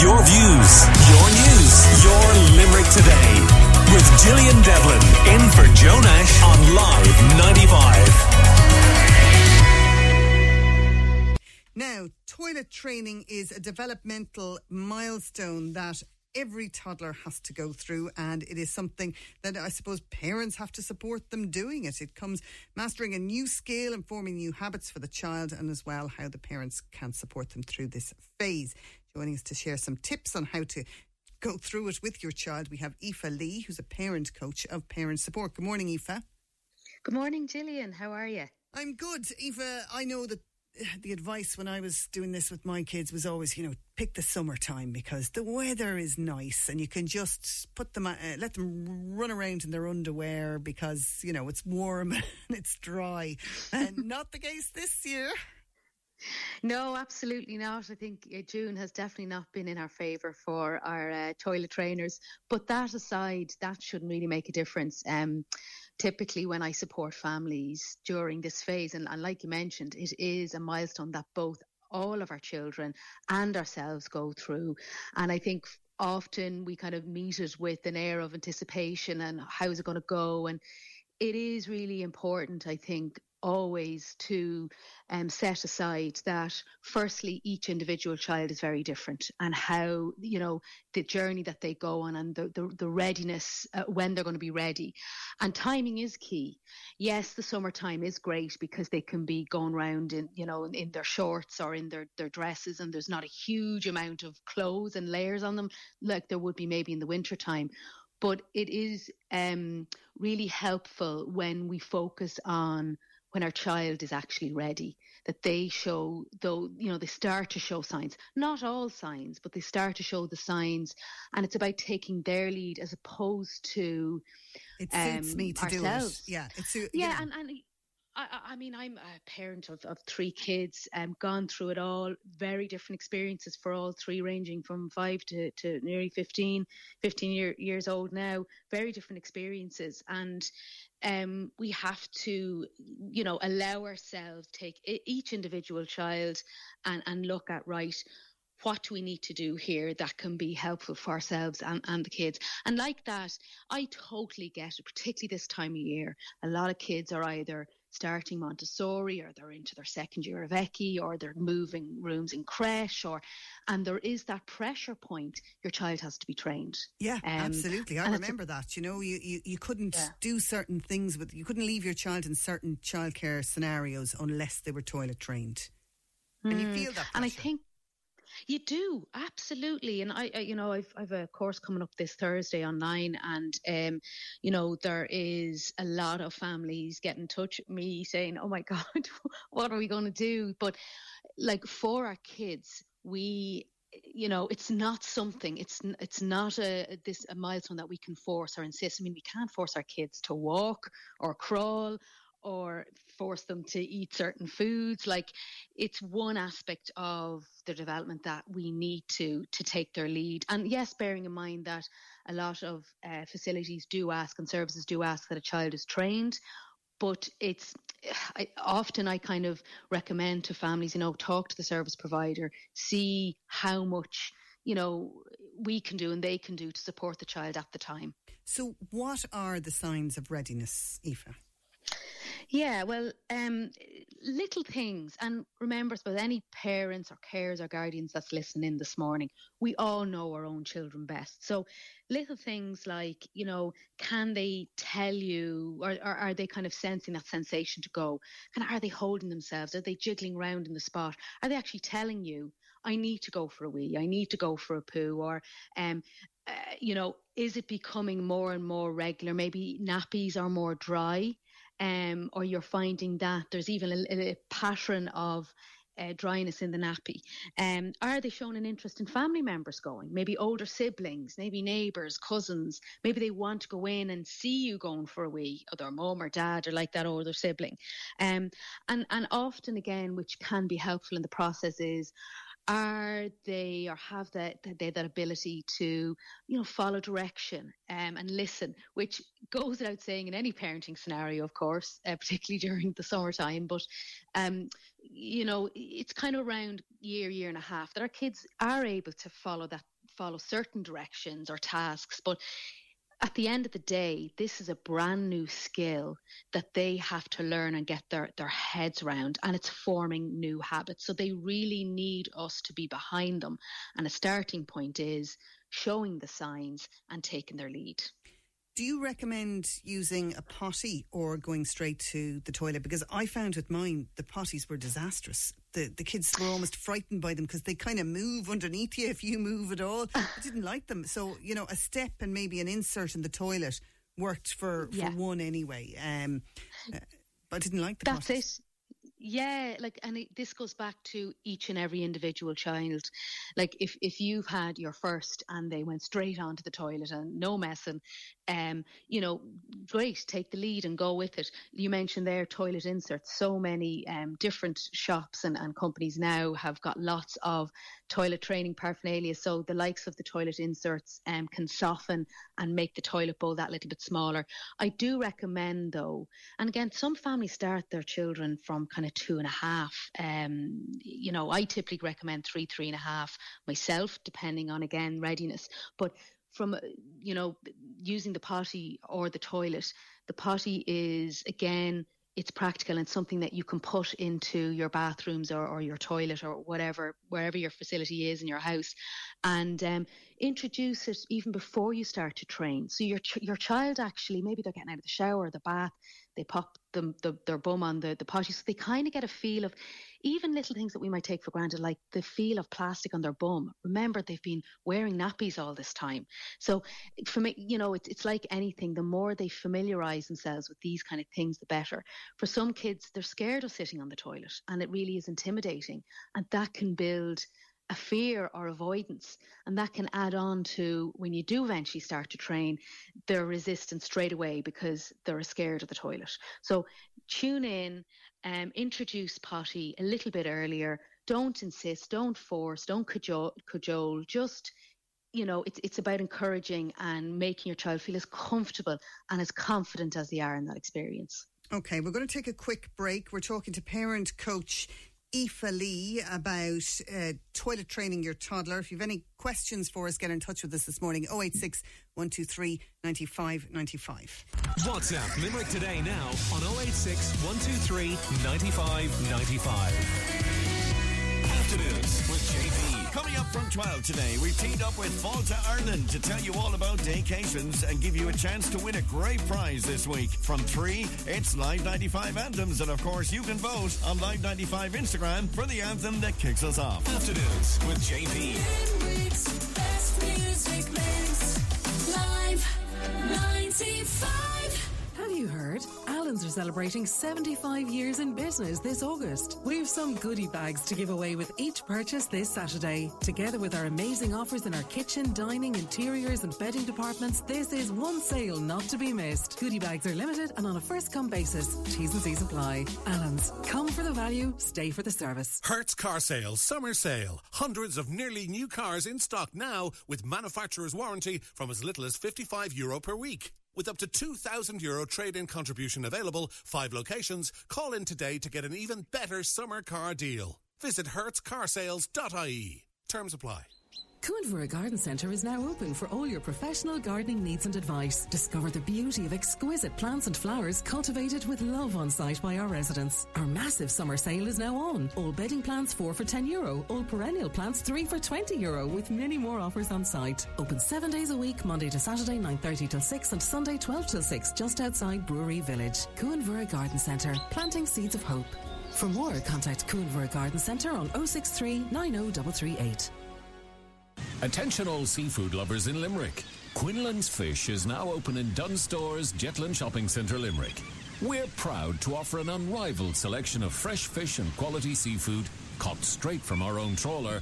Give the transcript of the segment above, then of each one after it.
Your views, your news, your Limerick today. With Gillian Devlin in for Joe Nash on Live 95. Now, toilet training is a developmental milestone that every toddler has to go through, and it is something that I suppose parents have to support them doing it. It comes mastering a new skill and forming new habits for the child, and as well how the parents can support them through this phase. Joining us to share some tips on how to go through it with your child, we have Aoife Lee, who's a parent coach of Parent Support. Good morning, Aoife. Good morning, Gillian. How are you? I'm good. Aoife, I know that the advice when I was doing this with my kids was always, you know, pick the summertime because the weather is nice and you can just put them, uh, let them run around in their underwear because, you know, it's warm and it's dry. And not the case this year. No, absolutely not. I think June has definitely not been in our favour for our uh, toilet trainers. But that aside, that shouldn't really make a difference. Um, typically, when I support families during this phase, and, and like you mentioned, it is a milestone that both all of our children and ourselves go through. And I think often we kind of meet it with an air of anticipation and how's it going to go and it is really important, I think, always to um, set aside that firstly each individual child is very different and how you know the journey that they go on and the, the, the readiness uh, when they're going to be ready. And timing is key. Yes the summertime is great because they can be going around in you know in their shorts or in their, their dresses and there's not a huge amount of clothes and layers on them like there would be maybe in the winter time but it is um, really helpful when we focus on when our child is actually ready that they show though you know they start to show signs not all signs but they start to show the signs and it's about taking their lead as opposed to it suits um, me to ourselves. do it yeah it's yeah, yeah and, and I, I, mean, I'm a parent of, of three kids, um, gone through it all, very different experiences for all three, ranging from five to, to nearly 15, 15 year, years old now, very different experiences. And um, we have to, you know, allow ourselves take each individual child and, and look at, right, what do we need to do here that can be helpful for ourselves and, and the kids? And like that, I totally get it, particularly this time of year. A lot of kids are either starting Montessori or they're into their second year of ECCE or they're moving rooms in creche or and there is that pressure point your child has to be trained. Yeah, um, absolutely. I remember that. You know, you, you, you couldn't yeah. do certain things with you couldn't leave your child in certain childcare scenarios unless they were toilet trained. Mm. And you feel that pressure. And I think you do absolutely, and I, I, you know, I've I've a course coming up this Thursday online, and um, you know, there is a lot of families getting in touch with me saying, "Oh my God, what are we going to do?" But like for our kids, we you know it's not something it's it's not a this a milestone that we can force or insist i mean we can't force our kids to walk or crawl or force them to eat certain foods like it's one aspect of the development that we need to to take their lead and yes bearing in mind that a lot of uh, facilities do ask and services do ask that a child is trained but it's I, often I kind of recommend to families, you know, talk to the service provider, see how much, you know, we can do and they can do to support the child at the time. So, what are the signs of readiness, Aoife? Yeah, well, um, little things. And remember, suppose any parents or carers or guardians that's listening this morning, we all know our own children best. So little things like, you know, can they tell you, or, or are they kind of sensing that sensation to go? And are they holding themselves? Are they jiggling around in the spot? Are they actually telling you, I need to go for a wee, I need to go for a poo, or um, uh, you know, is it becoming more and more regular? Maybe nappies are more dry um, or you're finding that there's even a, a pattern of uh, dryness in the nappy? Um, are they showing an interest in family members going? Maybe older siblings, maybe neighbours, cousins. Maybe they want to go in and see you going for a wee, or their mum or dad, or like that older sibling. Um, and and often again, which can be helpful in the process, is are they or have that they that ability to you know follow direction um, and listen which goes without saying in any parenting scenario of course uh, particularly during the summertime but um, you know, it's kind of around year, year and a half that our kids are able to follow that, follow certain directions or tasks. But at the end of the day, this is a brand new skill that they have to learn and get their, their heads around, and it's forming new habits. So they really need us to be behind them. And a starting point is showing the signs and taking their lead. Do you recommend using a potty or going straight to the toilet? Because I found with mine, the potties were disastrous. The the kids were almost frightened by them because they kind of move underneath you if you move at all. I didn't like them. So, you know, a step and maybe an insert in the toilet worked for, for yeah. one anyway. Um, uh, but I didn't like the That's potties. it. Yeah, like, and it, this goes back to each and every individual child. Like, if if you've had your first and they went straight onto the toilet and no messing, um, you know, great, take the lead and go with it. You mentioned there toilet inserts. So many um, different shops and, and companies now have got lots of toilet training paraphernalia. So the likes of the toilet inserts um, can soften and make the toilet bowl that little bit smaller. I do recommend though, and again, some families start their children from kind of two and a half. Um, you know, I typically recommend three, three and a half myself, depending on again readiness. But from you know using the potty or the toilet the potty is again it's practical and something that you can put into your bathrooms or, or your toilet or whatever wherever your facility is in your house and um, introduce it even before you start to train. So your your child actually maybe they're getting out of the shower or the bath they pop them the, their bum on the, the potty so they kind of get a feel of even little things that we might take for granted, like the feel of plastic on their bum. Remember, they've been wearing nappies all this time. So, for me, you know, it's, it's like anything. The more they familiarize themselves with these kind of things, the better. For some kids, they're scared of sitting on the toilet, and it really is intimidating. And that can build a fear or avoidance. And that can add on to when you do eventually start to train, their resistance straight away because they're scared of the toilet. So tune in um, introduce potty a little bit earlier. Don't insist, don't force, don't cajole, cajole. Just, you know, it's, it's about encouraging and making your child feel as comfortable and as confident as they are in that experience. Okay, we're going to take a quick break. We're talking to parent coach Aoife Lee about uh, toilet training your toddler. If you have any questions for us, get in touch with us this morning 086 123 95 95. WhatsApp Limerick today now on 086 123 95 95. Afternoons with JP. Coming up from 12 today, we've teamed up with Fáilte Ireland to tell you all about daycations and give you a chance to win a great prize this week. From 3, it's Live 95 Anthems, and of course, you can vote on Live 95 Instagram for the anthem that kicks us off. Afternoons with JP. Live 95. You heard? Allen's are celebrating 75 years in business this August. We've some goodie bags to give away with each purchase this Saturday. Together with our amazing offers in our kitchen, dining, interiors, and bedding departments, this is one sale not to be missed. Goodie bags are limited and on a first come basis. T's and C's apply. Allen's. Come for the value, stay for the service. Hertz Car Sale, summer sale. Hundreds of nearly new cars in stock now with manufacturer's warranty from as little as 55 euro per week. With up to 2,000 euro trade-in contribution available, five locations, call in today to get an even better summer car deal. Visit hertzcarsales.ie. Terms apply. Coonvera Garden Centre is now open for all your professional gardening needs and advice. Discover the beauty of exquisite plants and flowers cultivated with love on site by our residents. Our massive summer sale is now on. All bedding plants 4 for 10 euro, all perennial plants 3 for 20 euro with many more offers on site. Open 7 days a week, Monday to Saturday 9:30 till 6 and Sunday 12 till 6 just outside Brewery Village. Coonvera Garden Centre, planting seeds of hope. For more, contact Coonvera Garden Centre on 063 90338. Attention all seafood lovers in Limerick. Quinlan's Fish is now open in Dunnes Jetland Shopping Centre, Limerick. We're proud to offer an unrivaled selection of fresh fish and quality seafood caught straight from our own trawler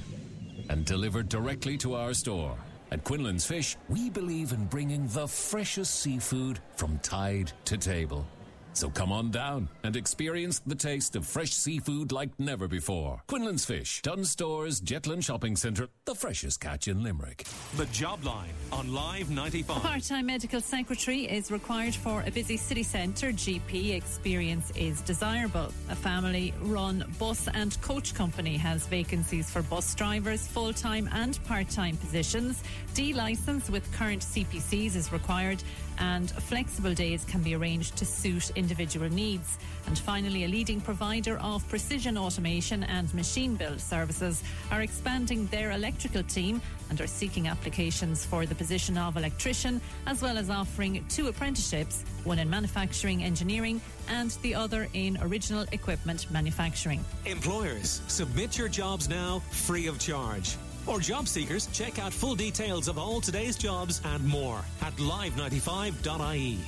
and delivered directly to our store. At Quinlan's Fish, we believe in bringing the freshest seafood from tide to table. So come on down and experience the taste of fresh seafood like never before. Quinlan's Fish, Dunnes Stores, Jetland Shopping Centre, the freshest catch in Limerick. The Job Line on Live 95. Part-time medical secretary is required for a busy city centre. GP experience is desirable. A family-run bus and coach company has vacancies for bus drivers, full-time and part-time positions. D licence with current CPCs is required and flexible days can be arranged to suit individual needs. And finally, a leading provider of precision automation and machine build services are expanding their electrical team and are seeking applications for the position of electrician, as well as offering two apprenticeships, one in manufacturing engineering and the other in original equipment manufacturing. Employers, submit your jobs now free of charge. Or job seekers, check out full details of all today's jobs and more at live95.ie.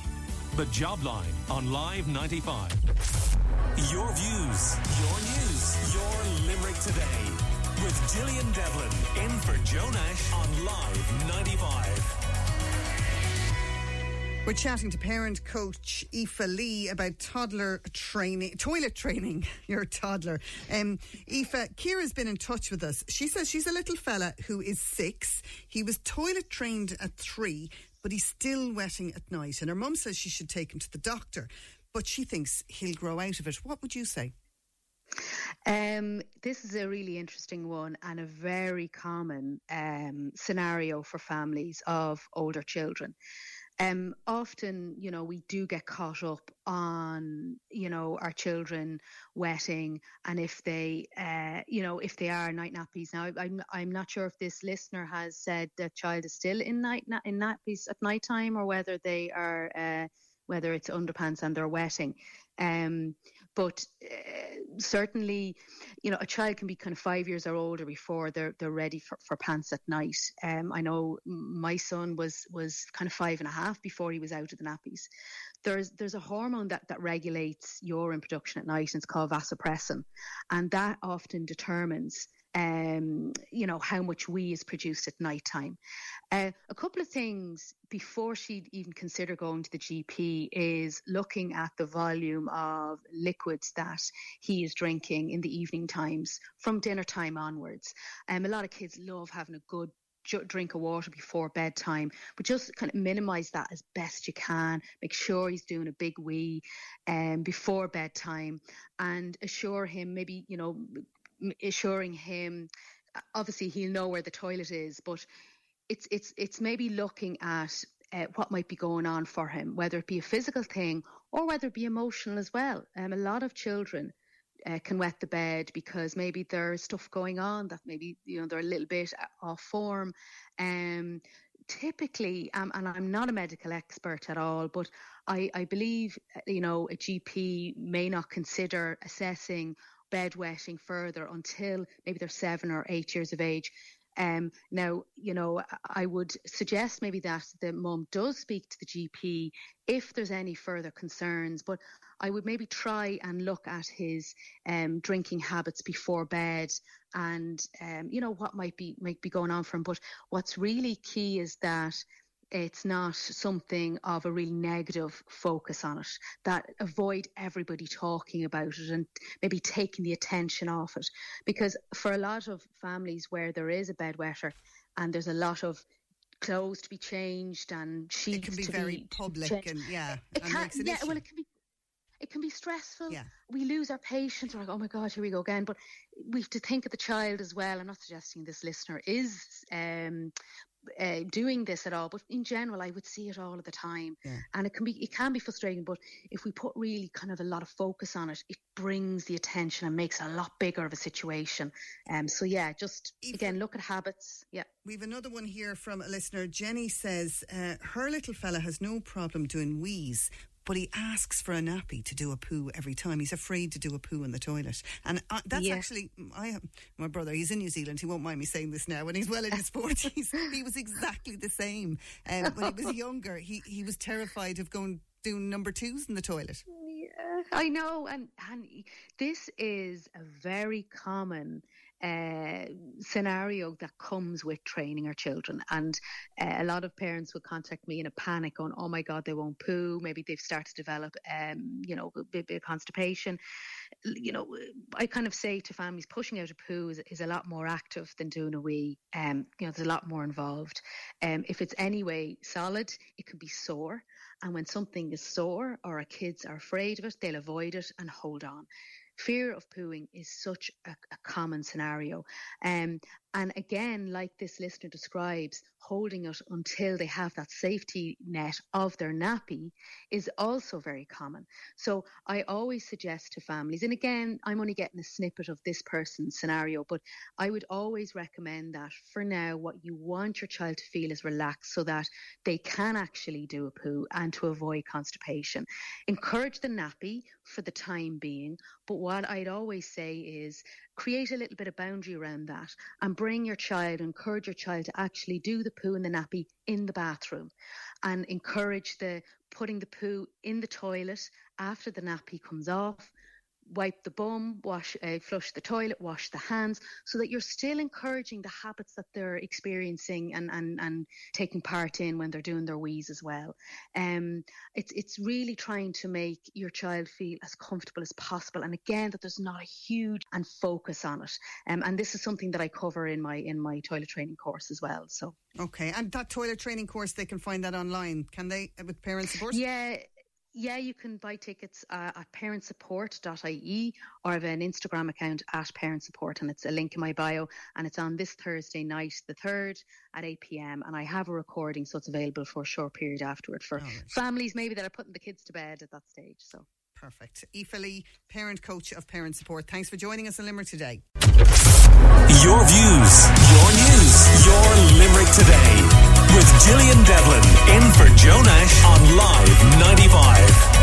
The Job Line on Live 95. Your views, your news, your Limerick today. With Gillian Devlin in for Joe Nash on Live 95. We're chatting to parent coach Aoife Lee about toddler training, toilet training, your toddler. Um, Aoife, Kira's been in touch with us. She says she's a little fella who is six. He was toilet trained at three, but he's still wetting at night. And her mum says she should take him to the doctor, but she thinks he'll grow out of it. What would you say? Um, this is a really interesting one and a very common um, scenario for families of older children. Um, often, you know, we do get caught up on, you know, our children wetting, and if they, uh, you know, if they are night nappies. Now, I'm I'm not sure if this listener has said the child is still in night na- in nappies at night time, or whether they are, uh, whether it's underpants and they're wetting. Um, but uh, certainly, you know, a child can be kind of five years or older before they're they're ready for, for pants at night. Um, I know my son was was kind of five and a half before he was out of the nappies. There's there's a hormone that that regulates urine production at night, and it's called vasopressin, and that often determines um, you know, how much wee is produced at night time. Uh, a couple of things before she'd even consider going to the GP is looking at the volume of liquids that he is drinking in the evening times from dinner time onwards. Um, a lot of kids love having a good drink of water before bedtime, but just kind of minimize that as best you can. Make sure he's doing a big wee um, before bedtime and assure him maybe, you know, assuring him obviously he'll know where the toilet is but it's it's it's maybe looking at uh, what might be going on for him whether it be a physical thing or whether it be emotional as well. Um, a lot of children uh, can wet the bed because maybe there's stuff going on that maybe you know they're a little bit off form. Um typically um, and i'm not a medical expert at all but I, I believe you know a gp may not consider assessing bedwetting further until maybe they're seven or eight years of age. Um, now, you know, I would suggest maybe that the mum does speak to the GP if there's any further concerns, but I would maybe try and look at his um, drinking habits before bed and, um, you know, what might be might be going on for him. But what's really key is that it's not something of a really negative focus on it that avoid everybody talking about it and maybe taking the attention off it because for a lot of families where there is a bedwetter and there's a lot of clothes to be changed and sheets it can be to very be public changed. and yeah it and can, an yeah well it can be it can be stressful. Yeah. We lose our patience. We're like, oh my God, here we go again. But we have to think of the child as well. I'm not suggesting this listener is um, uh, doing this at all, but in general, I would see it all of the time, Yeah. and it can be it can be frustrating. But if we put really kind of a lot of focus on it, it brings the attention and makes a lot bigger of a situation. Um, so yeah, just Aoife- again look at habits. Yeah. We've another one here from a listener. Jenny says uh, her little fella has no problem doing wees, but he asks for a nappy to do a poo every time. He's afraid to do a poo in the toilet, and uh, that's Yeah. actually I my brother. He's in New Zealand. He won't mind me saying this now. When he's well in his forties, he was exactly the same. Um, when he was younger, he he was terrified of going doing number twos in the toilet. Yeah, I know, and and this is a very common uh, scenario that comes with training our children. And uh, a lot of parents will contact me in a panic on, oh my God, they won't poo. Maybe they've started to develop, um, you know, a bit, bit, of constipation. You know, I kind of say to families, pushing out a poo is, is a lot more active than doing a wee. Um, you know, there's a lot more involved. Um, if it's anyway solid, it can be sore. And when something is sore or our kids are afraid of it, they'll avoid it and hold on fear of pooing is such a, a common scenario. Um, and again, like this listener describes, holding it until they have that safety net of their nappy is also very common. So I always suggest to families, and again, I'm only getting a snippet of this person's scenario, but I would always recommend that for now, what you want your child to feel is relaxed so that they can actually do a poo and to avoid constipation. Encourage the nappy for the time being, but what I'd always say is create a little bit of boundary around that and bring your child, encourage your child to actually do the poo and the nappy in the bathroom and encourage the putting the poo in the toilet after the nappy comes off wipe the bum, wash, uh, flush the toilet, wash the hands, so that you're still encouraging the habits that they're experiencing and, and, and taking part in when they're doing their wees as well. Um, it's it's really trying to make your child feel as comfortable as possible, and again that there's not a huge and focus on it. Um, and this is something that I cover in my in my toilet training course as well. So okay, and that toilet training course they can find that online, can they, with parent support? Yeah yeah, you can buy tickets uh, at parentsupport.ie or I have an Instagram account at parentsupport and it's a link in my bio and it's on this Thursday night, the 3rd at 8 p.m. and I have a recording so it's available for a short period afterward for oh, families maybe that are putting the kids to bed at that stage. So Perfect. Aoife Lee, parent coach of Parent Support. Thanks for joining us in Limerick today. Your views, your news, your Limerick today with Gillian Devlin. In for Joe Nash on Live 95.